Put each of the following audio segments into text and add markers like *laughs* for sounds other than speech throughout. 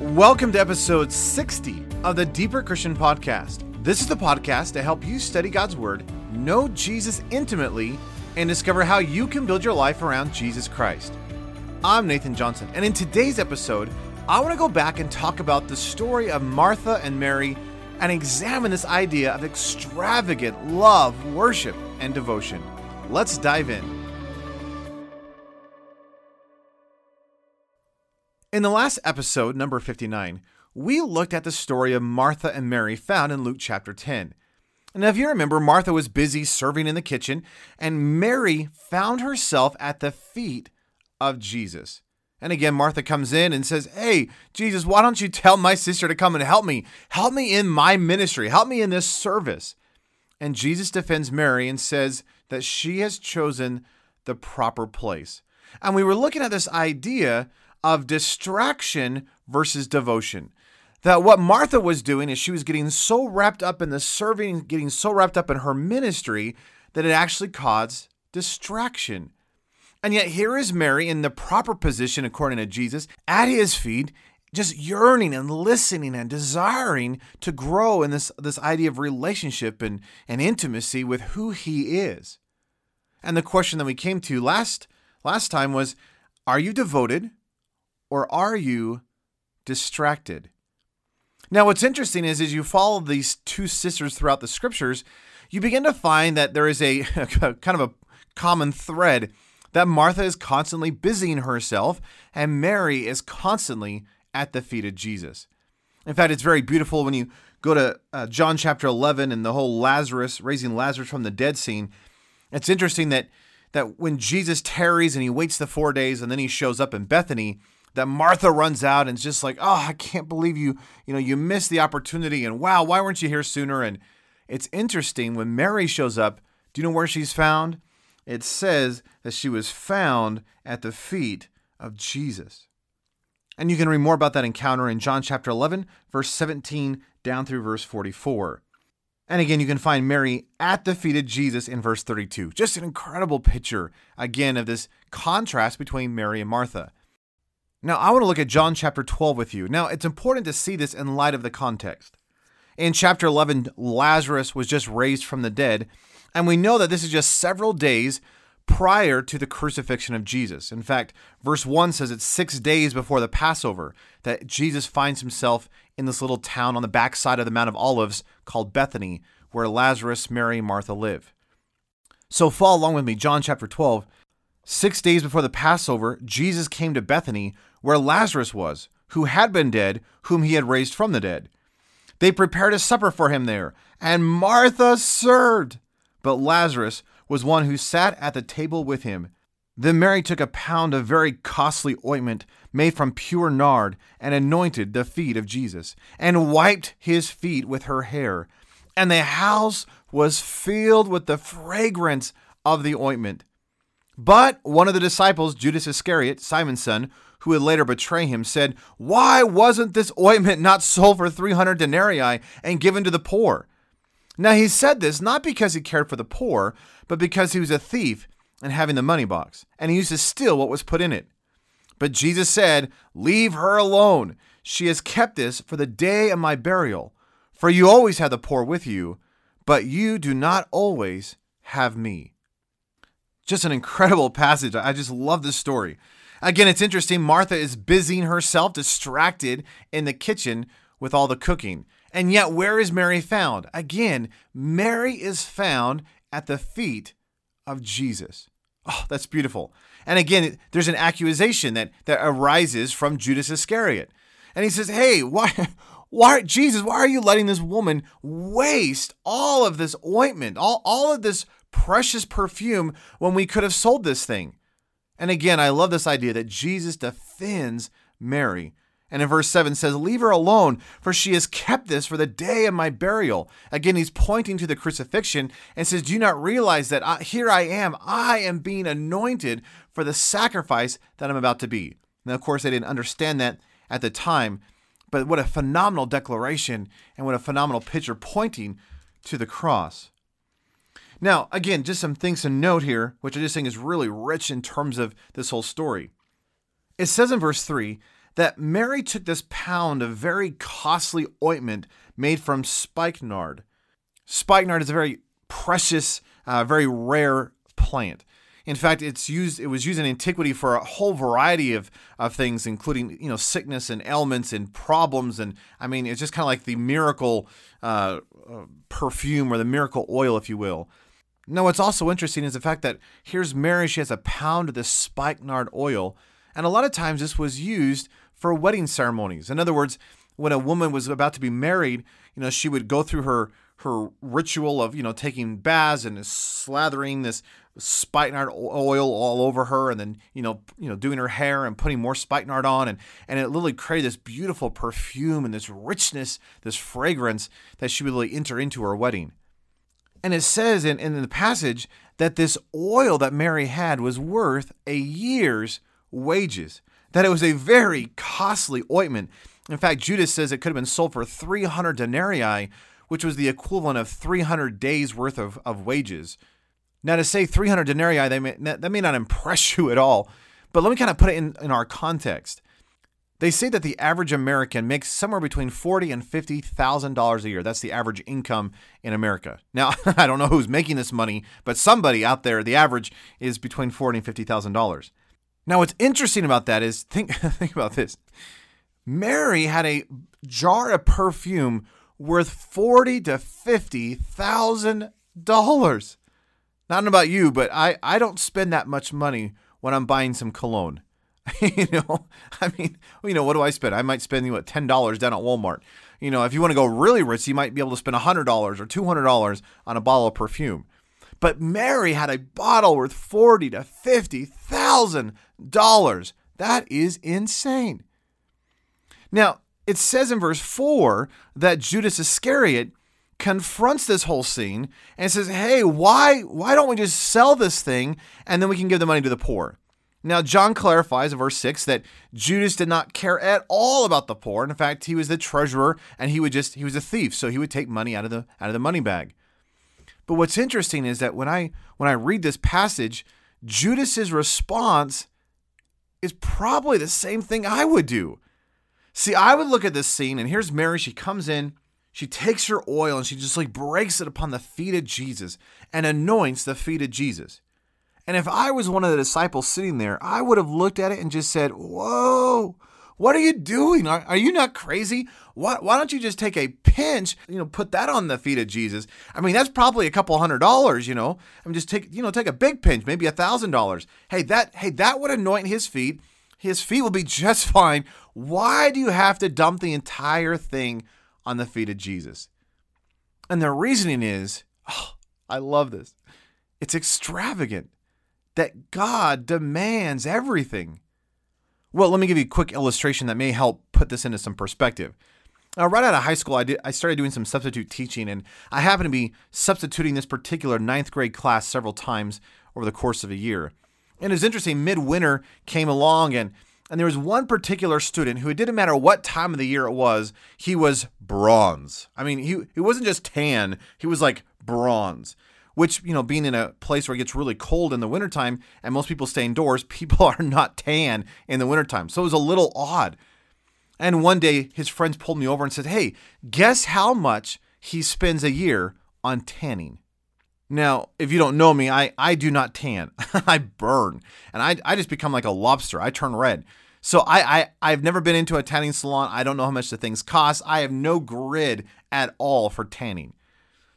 Welcome to episode 60 of the Deeper Christian Podcast. This is the podcast to help you study God's Word, know Jesus intimately, and discover how you can build your life around Jesus Christ. I'm Nathan Johnson, and in today's episode, I want to go back and talk about the story of Martha and Mary and examine this idea of extravagant love, worship, and devotion. Let's dive in. In the last episode, number 59, we looked at the story of Martha and Mary found in Luke chapter 10. Now, if you remember, Martha was busy serving in the kitchen, and Mary found herself at the feet of Jesus. And again, Martha comes in and says, Hey, Jesus, why don't you tell my sister to come and help me? Help me in my ministry. Help me in this service. And Jesus defends Mary and says that she has chosen the proper place. And we were looking at this idea of distraction versus devotion. That what Martha was doing is she was getting so wrapped up in the serving, getting so wrapped up in her ministry that it actually caused distraction. And yet, here is Mary in the proper position, according to Jesus, at his feet, just yearning and listening and desiring to grow in this, this idea of relationship and, and intimacy with who he is. And the question that we came to last last time was Are you devoted or are you distracted? Now, what's interesting is as you follow these two sisters throughout the scriptures, you begin to find that there is *laughs* a kind of a common thread that Martha is constantly busying herself and Mary is constantly at the feet of Jesus. In fact, it's very beautiful when you go to uh, John chapter 11 and the whole Lazarus, raising Lazarus from the dead scene. It's interesting that that when Jesus tarries and he waits the 4 days and then he shows up in Bethany, that Martha runs out and it's just like, "Oh, I can't believe you, you know, you missed the opportunity and wow, why weren't you here sooner?" And it's interesting when Mary shows up, do you know where she's found? It says that she was found at the feet of Jesus. And you can read more about that encounter in John chapter 11, verse 17 down through verse 44. And again, you can find Mary at the feet of Jesus in verse 32. Just an incredible picture, again, of this contrast between Mary and Martha. Now, I want to look at John chapter 12 with you. Now, it's important to see this in light of the context. In chapter 11, Lazarus was just raised from the dead, and we know that this is just several days prior to the crucifixion of Jesus. In fact, verse 1 says it's six days before the Passover that Jesus finds himself in this little town on the backside of the Mount of Olives called Bethany, where Lazarus, Mary, and Martha live. So follow along with me, John chapter 12. Six days before the Passover, Jesus came to Bethany, where Lazarus was, who had been dead, whom he had raised from the dead. They prepared a supper for him there, and Martha served. But Lazarus was one who sat at the table with him. Then Mary took a pound of very costly ointment made from pure nard and anointed the feet of Jesus, and wiped his feet with her hair. And the house was filled with the fragrance of the ointment. But one of the disciples, Judas Iscariot, Simon's son, who would later betray him, said, Why wasn't this ointment not sold for 300 denarii and given to the poor? Now he said this not because he cared for the poor, but because he was a thief and having the money box, and he used to steal what was put in it. But Jesus said, Leave her alone. She has kept this for the day of my burial. For you always have the poor with you, but you do not always have me. Just an incredible passage. I just love this story. Again, it's interesting. Martha is busying herself, distracted in the kitchen with all the cooking. And yet, where is Mary found? Again, Mary is found at the feet of Jesus. Oh, that's beautiful. And again, there's an accusation that, that arises from Judas Iscariot. And he says, Hey, why, *laughs* why, Jesus, why are you letting this woman waste all of this ointment, all, all of this precious perfume when we could have sold this thing? And again, I love this idea that Jesus defends Mary. And in verse 7 says, Leave her alone, for she has kept this for the day of my burial. Again, he's pointing to the crucifixion and says, Do you not realize that I, here I am? I am being anointed for the sacrifice that I'm about to be. Now, of course, they didn't understand that at the time, but what a phenomenal declaration and what a phenomenal picture pointing to the cross. Now, again, just some things to note here, which I just think is really rich in terms of this whole story. It says in verse 3 that Mary took this pound of very costly ointment made from spikenard. Spikenard is a very precious, uh, very rare plant. In fact, it's used. It was used in antiquity for a whole variety of, of things, including you know sickness and ailments and problems. And I mean, it's just kind of like the miracle uh, uh, perfume or the miracle oil, if you will. Now, what's also interesting is the fact that here's Mary. She has a pound of this spikenard oil, and a lot of times this was used for wedding ceremonies. In other words, when a woman was about to be married, you know, she would go through her her ritual of you know taking baths and slathering this spikenard oil all over her and then you know you know doing her hair and putting more spikenard on and and it literally created this beautiful perfume and this richness this fragrance that she would really enter into her wedding and it says in, in the passage that this oil that mary had was worth a year's wages that it was a very costly ointment in fact judas says it could have been sold for 300 denarii which was the equivalent of 300 days worth of, of wages. Now, to say 300 denarii, they may, that may not impress *laughs* you at all, but let me kind of put it in, in our context. They say that the average American makes somewhere between forty and fifty thousand dollars a year. That's the average income in America. Now, *laughs* I don't know who's making this money, but somebody out there, the average is between forty and fifty thousand dollars. Now, what's interesting about that is think *laughs* think about this. Mary had a jar of perfume worth forty to fifty thousand dollars. Not about you, but I, I don't spend that much money when I'm buying some cologne. *laughs* you know, I mean, you know, what do I spend? I might spend you what ten dollars down at Walmart. You know, if you want to go really rich, you might be able to spend hundred dollars or two hundred dollars on a bottle of perfume. But Mary had a bottle worth forty to fifty thousand dollars. That is insane. Now, it says in verse 4 that Judas Iscariot confronts this whole scene and says, "Hey, why why don't we just sell this thing and then we can give the money to the poor?" Now, John clarifies in verse 6 that Judas did not care at all about the poor. In fact, he was the treasurer and he would just he was a thief, so he would take money out of the out of the money bag. But what's interesting is that when I when I read this passage, Judas's response is probably the same thing I would do. See, I would look at this scene, and here's Mary. She comes in, she takes her oil, and she just like breaks it upon the feet of Jesus and anoints the feet of Jesus. And if I was one of the disciples sitting there, I would have looked at it and just said, Whoa, what are you doing? Are, are you not crazy? Why, why don't you just take a pinch, you know, put that on the feet of Jesus? I mean, that's probably a couple hundred dollars, you know. I mean, just take, you know, take a big pinch, maybe a thousand dollars. Hey, that, hey, that would anoint his feet his feet will be *laughs* just fine. Why do you have to dump the entire thing on the feet of Jesus? And the reasoning is, oh, I love this. It's extravagant that God demands everything. Well, let me give you a quick illustration that may help put this into some perspective. Uh, right out of high school, I did I started doing some substitute teaching, and I happened to be substituting this particular ninth grade class several times over the course of a year. And it was interesting, midwinter came along and and there was one particular student who it didn't matter what time of the year it was, he was bronze. I mean, he he wasn't just tan, he was like bronze. Which, you know, being in a place where it gets really cold in the wintertime and most people stay indoors, *laughs* people are not tan in the wintertime. So it was a little odd. And one day his friends pulled me over and said, Hey, guess how much he spends a year on tanning? Now, if you don't know me, I, I do not tan. *laughs* I burn. And I, I just become like a lobster. I turn red. So I, I I've never been into a tanning salon. I don't know how much the things cost. I have no grid at all for tanning.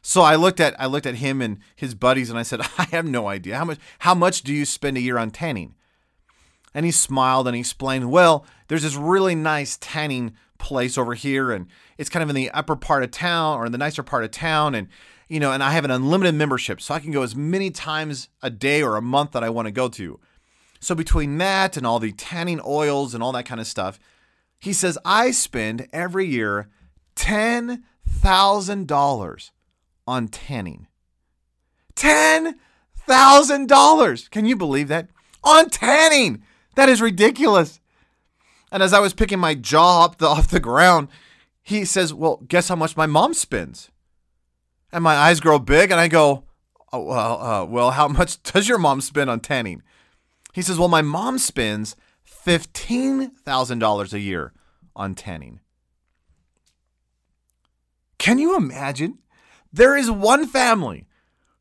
So I looked at I looked at him and his buddies and I said, *laughs* I have no idea. How much how much do you spend a year on tanning? And he smiled and he explained, Well, there's this really nice tanning place over here, and it's kind of in the upper part of town or in the nicer part of town, and you know, and I have an unlimited membership, so I can go as many times a day or a month that I want to go to. So between that and all the tanning oils and all that kind of stuff, he says I spend every year $10,000 on tanning. $10,000. Can you believe that? On tanning. That is ridiculous. And as I was picking my jaw up the, off the ground, he says, Well, guess how much my mom spends? and my eyes grow big, and I go, oh, well, uh, well, how much *laughs* does your mom spend on tanning? He says, well, my mom spends $15,000 a year on tanning. Can you imagine? There is one family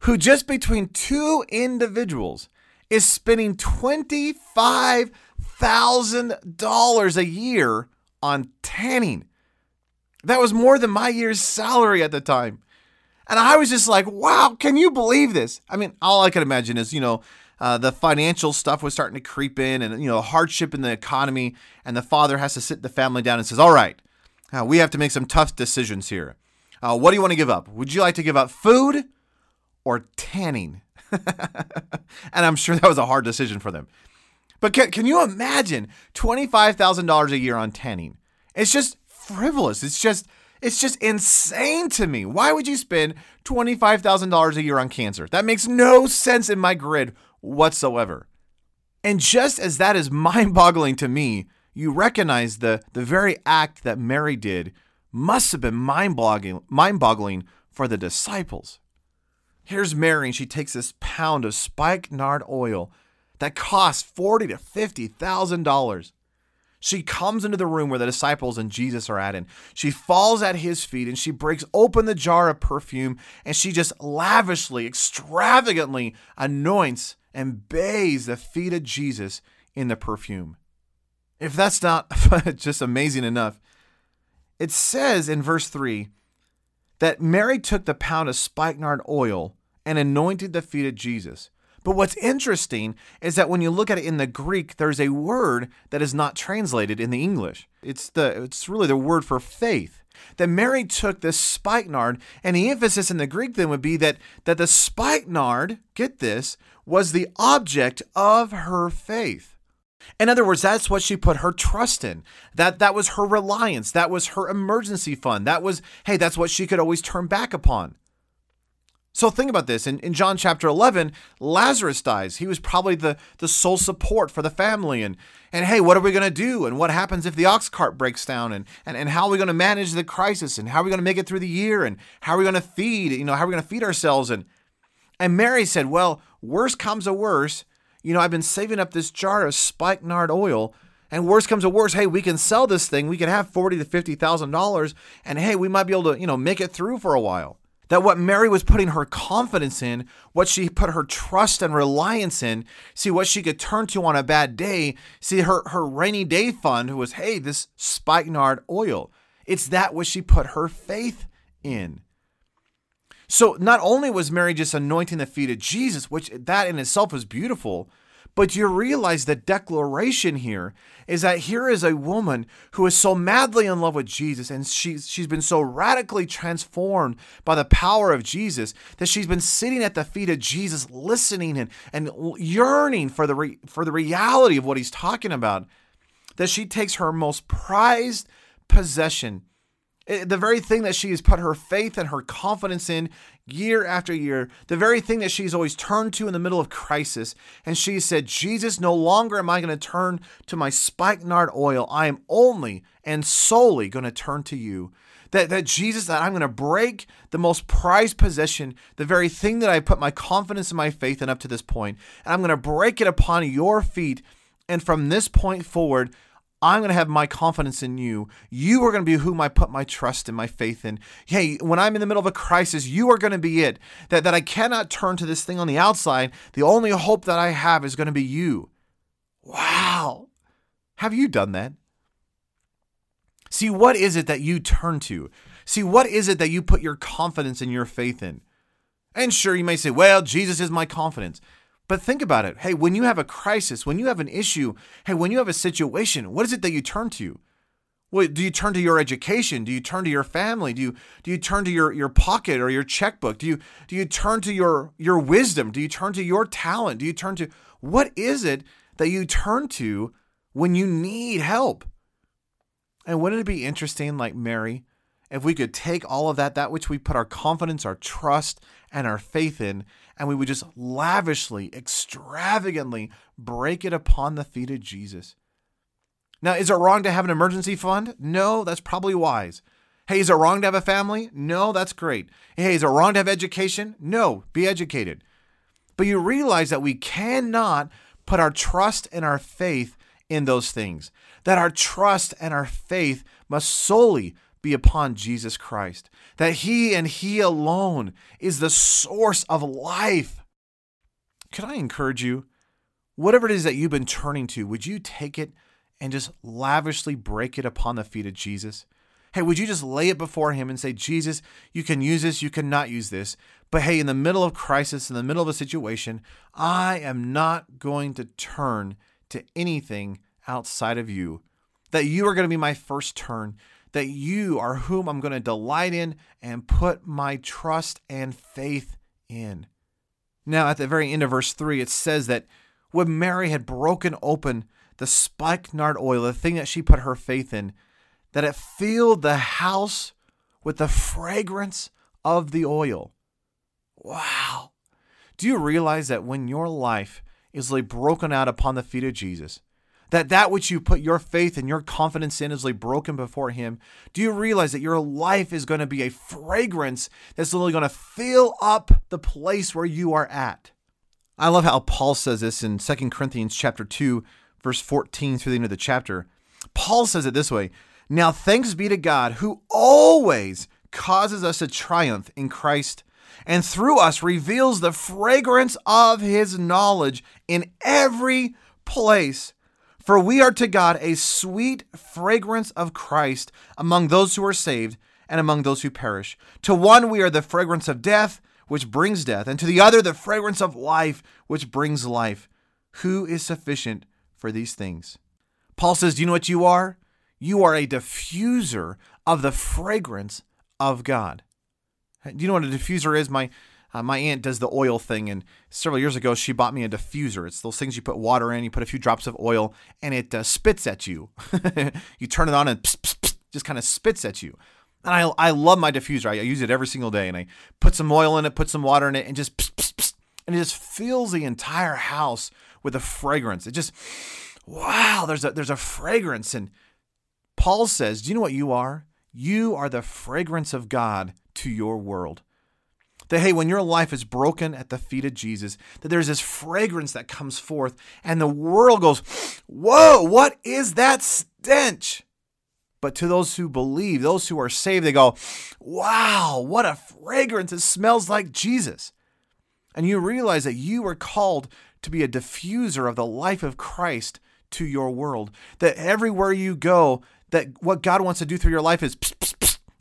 who, just between two individuals, is spending $25,000 a year on tanning. That was more than my year's salary at the time. And I was just like, wow, can you believe this? I mean, all I could imagine is, you know, uh, the financial stuff was starting to creep in and, you know, hardship in the economy. And the father has to sit the family down and says, all right, uh, we have to make some tough decisions here. Uh, what do you want to give up? Would you like to give up food or tanning? *laughs* and I'm sure that was a hard decision for them. But can, can you imagine $25,000 a year on tanning? It's just frivolous. It's just it's just insane to me. Why would you spend $25,000 a year on cancer? That makes no sense in my grid whatsoever. And just as that is *laughs* mind-boggling to me, you recognize the the very act that Mary did must have been mind-boggling mind-boggling for the disciples. Here's Mary, and she takes this pound of spikenard oil that costs forty to fifty thousand dollars. She comes into the room where the disciples and Jesus are at, and she falls at his feet and she breaks open the jar of perfume and she just lavishly, extravagantly anoints and bathes the feet of Jesus in the perfume. If that's not *laughs* just amazing enough, it says in verse 3 that Mary took the pound of spikenard oil and anointed the feet of Jesus. But what's interesting is that when you look at it in the Greek, there's a word that is not translated in the English. It's the it's really the word for faith. That Mary took this spikenard, and the emphasis in the Greek then would be that that the spikenard, get this, was the object of her faith. In other words, that's what she put her trust in. That that was her reliance. That was her emergency fund. That was, hey, that's what she could always turn back upon. So think about this. In, in John chapter 11, Lazarus dies. He was probably the, the sole support for the family. And, and hey, what are we going to do? And what happens if the ox cart breaks down? And, and, and how are we going to manage the crisis? And how are we going to make it through the year? And how are we going to feed? You know, how are we going to feed ourselves? And, and Mary said, well, worse comes to worse. You know, I've been saving up this jar of spikenard oil and worse comes to worse, hey, we can sell this thing. We can have forty to fifty thousand dollars, and hey, we might be able to, you know, make it through for a while. That what Mary was putting her confidence in, what she put her trust and reliance in, see what she could turn to on a bad day, see her, her rainy day fund was, hey, this spikenard oil. It's that what she put her faith in. So not only was Mary just anointing the feet of Jesus, which that in itself was beautiful, but you realize the declaration here is that here is a woman who is so madly in love with Jesus and she's, she's been so radically transformed by the power of Jesus that she's been sitting at the feet of Jesus, listening and, and yearning for the, re, for the reality of what he's talking about. That she takes her most prized possession Eh, the very thing that she has put her faith and her confidence in year after year, the very thing that she's always turned to in the middle of crisis. And she said, Jesus, no longer am I going to turn to my spikenard oil. I am only and solely going to turn to you. That, that Jesus, that I'm going to break the most prized possession, the very thing that I put my confidence and my faith in up to this point, and I'm going to break it upon your feet. And from this point forward, I'm going to have my confidence in you. You are going to be whom I put my trust and my faith in. Hey, when I'm in the middle of a crisis, you are going to be it. That, that I cannot turn to this thing on the outside. The only hope that I have is going to be you. Wow. Have you done that? See, what is it that you turn to? See, what is it that you put your confidence and your faith in? And sure, you may say, well, Jesus is my confidence. But think about it. Hey, when you have a crisis, when you have an issue, hey, when you have a situation, what is it that you turn to? Well, do you turn to your education? Do you turn to your family? Do you do you turn to your, your pocket or your checkbook? Do you do you turn to your your wisdom? Do you turn to your talent? Do you turn to what is it that you turn to when you need help? And wouldn't it be interesting, like Mary, if we could take all of that, that which we put our confidence, our trust, and our faith in, and we would just lavishly, extravagantly break it upon the feet of Jesus. Now, is it wrong to have an emergency fund? No, that's probably wise. Hey, is it wrong to have a family? No, that's great. Hey, is it wrong to have education? No, be educated. But you realize that we cannot put our trust and our faith in those things, that our trust and our faith must solely be upon Jesus Christ, that He and He alone is the source of life. Could I encourage you? Whatever it is that you've been turning to, would you take it and just lavishly break it upon the feet of Jesus? Hey, would you just lay it before Him and say, Jesus, you can use this, you cannot use this. But hey, in the middle of crisis, in the middle of a situation, I am not going to turn to anything outside of you. That you are going to be my first turn. That you are whom I'm going to delight in and put my trust and faith in. Now, at the very end of verse 3, it says that when Mary had broken open the spikenard oil, the thing that she put her faith in, that it filled the house with the fragrance of the oil. Wow. Do you realize that when your life is like broken out upon the feet of Jesus, that that which you put your faith and your confidence in is like broken before him do you realize that your life is going to be a fragrance that's literally going to fill up the place where you are at i love how paul says this in 2 corinthians chapter 2 verse 14 through the end of the chapter paul says it this way now thanks be to God who always causes us to triumph in Christ and through us reveals the fragrance of his knowledge in every place. For we are to God a sweet fragrance of Christ among those who are saved and among those who perish. To one we are the fragrance of death, which brings death, and to the other the fragrance of life, which brings life. Who is sufficient for these things? Paul says, Do you know what you are? You are a diffuser of the fragrance of God. Do you know what a diffuser is? My uh, my aunt does the oil thing, and several years ago she bought me a diffuser. It's those things you put water in, you put a few drops of oil, and it uh, spits at you. *laughs* you turn it on and pss, pss, pss, just kind of spits at you. And I, I love my diffuser. I, I use it every single day, and I put some oil in it, put some water in it, and just and it just fills the entire house with a fragrance. It just wow, there's a there's a fragrance and Paul says, Do you know what you are? You are the fragrance of God to your world. That, hey, when your life is broken at the feet of Jesus, that there's this fragrance that comes forth, and the world goes, Whoa, what is that stench? But to those who believe, those who are saved, they go, Wow, what a fragrance. It smells like Jesus. And you realize that you are called to be a diffuser of the life of Christ to your world. That everywhere you go, that what God wants to do through your life is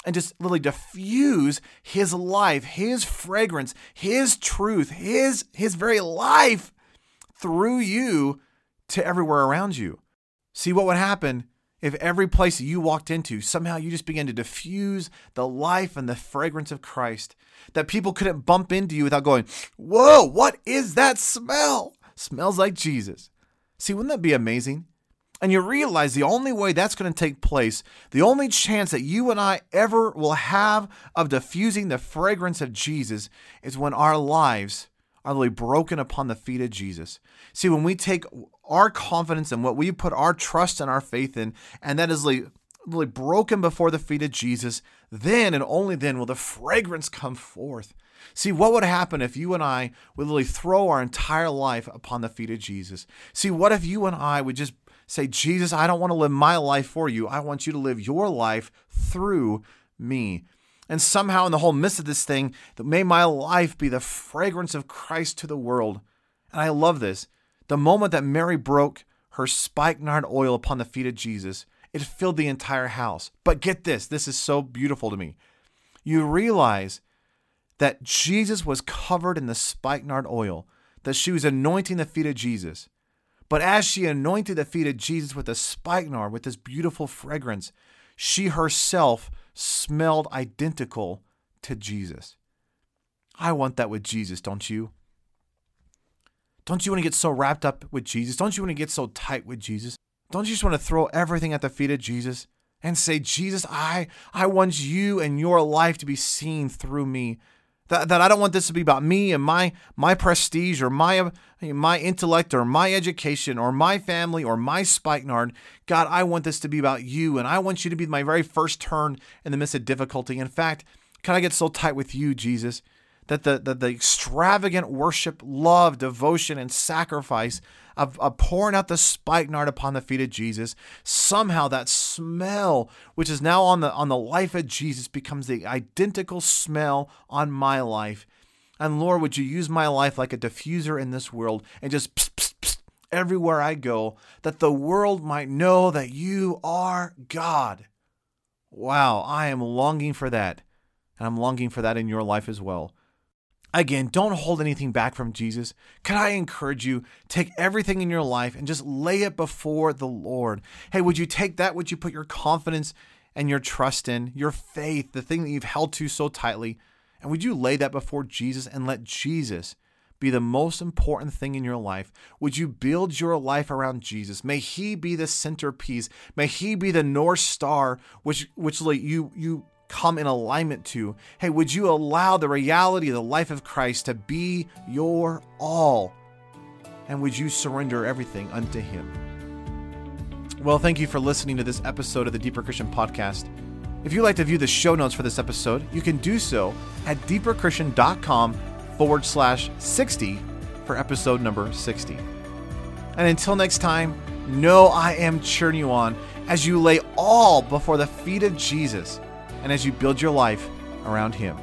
and just literally diffuse his life, his fragrance, his truth, his his very life through you to everywhere around you. See what would happen if every place you walked into, somehow you just began to diffuse the life and the fragrance of Christ, that people couldn't bump into you without going, Whoa, what is that smell? Smells like Jesus. See, wouldn't that be amazing? And you realize the only way that's going to take place, the only chance that you and I ever will have of diffusing the fragrance of Jesus is when our lives are really broken upon the feet of Jesus. See, when we take our confidence and what we put our trust and our faith in, and that is really broken before the feet of Jesus, then and only then will the fragrance come forth. See, what would happen if you and I would literally throw our entire life upon the feet of Jesus? See, what if you and I would just say, Jesus, I don't want to live my life for you. I want you to live your life through me. And somehow, in the whole midst of this thing, that may my life be the fragrance of Christ to the world. And I love this. The moment that Mary broke her spikenard oil upon the feet of Jesus, it filled the entire house. But get this this is so beautiful to me. You realize that Jesus was covered in the spikenard oil, that she was anointing the feet of Jesus. But as she anointed the feet of Jesus with the spikenard, with this beautiful fragrance, she herself smelled identical to Jesus. I want that with Jesus, don't you? Don't you want to get so wrapped up with Jesus? Don't you want to get so tight with Jesus? Don't you just want to throw everything at the feet of Jesus and say, Jesus, I, I want you and your life to be seen through me. That, that I don't want this to be about me and my my prestige or my my intellect or my education or my family or my spikenard. God, I want this to be about you and I want you to be my very first turn in the midst of difficulty. In fact, can I get so tight with you, Jesus, that the, the, the extravagant worship, love, devotion, and sacrifice of, of pouring out the spikenard upon the feet of Jesus, somehow that smell, which is now on the on the life of Jesus, becomes the identical smell on my life. And Lord, would you use my life like a diffuser in this world and just psst, psst, psst, everywhere I go, that the world might know that you are God. Wow, I am longing for that. And I'm longing for that in your life as well. Again, don't hold anything back from Jesus. Could I encourage you, take everything in your life and just lay it before the Lord? Hey, would you take that? Would you put your confidence and your trust in, your faith, the thing that you've held to so tightly? And would you lay that before Jesus and let Jesus be the most important thing in your life? Would you build your life around Jesus? May he be the centerpiece. May he be the north star which which you you come in alignment to. Hey, would you allow the reality of the life of Christ to be your all? And would you surrender everything unto Him? Well, thank you for listening to this episode of the Deeper Christian Podcast. If you'd like to view the show notes for this episode, you can do so at deeperchristian.com forward slash 60 for episode number 60. And until next time, know I am cheering you on as you lay all before the feet of Jesus and as you build your life around Him.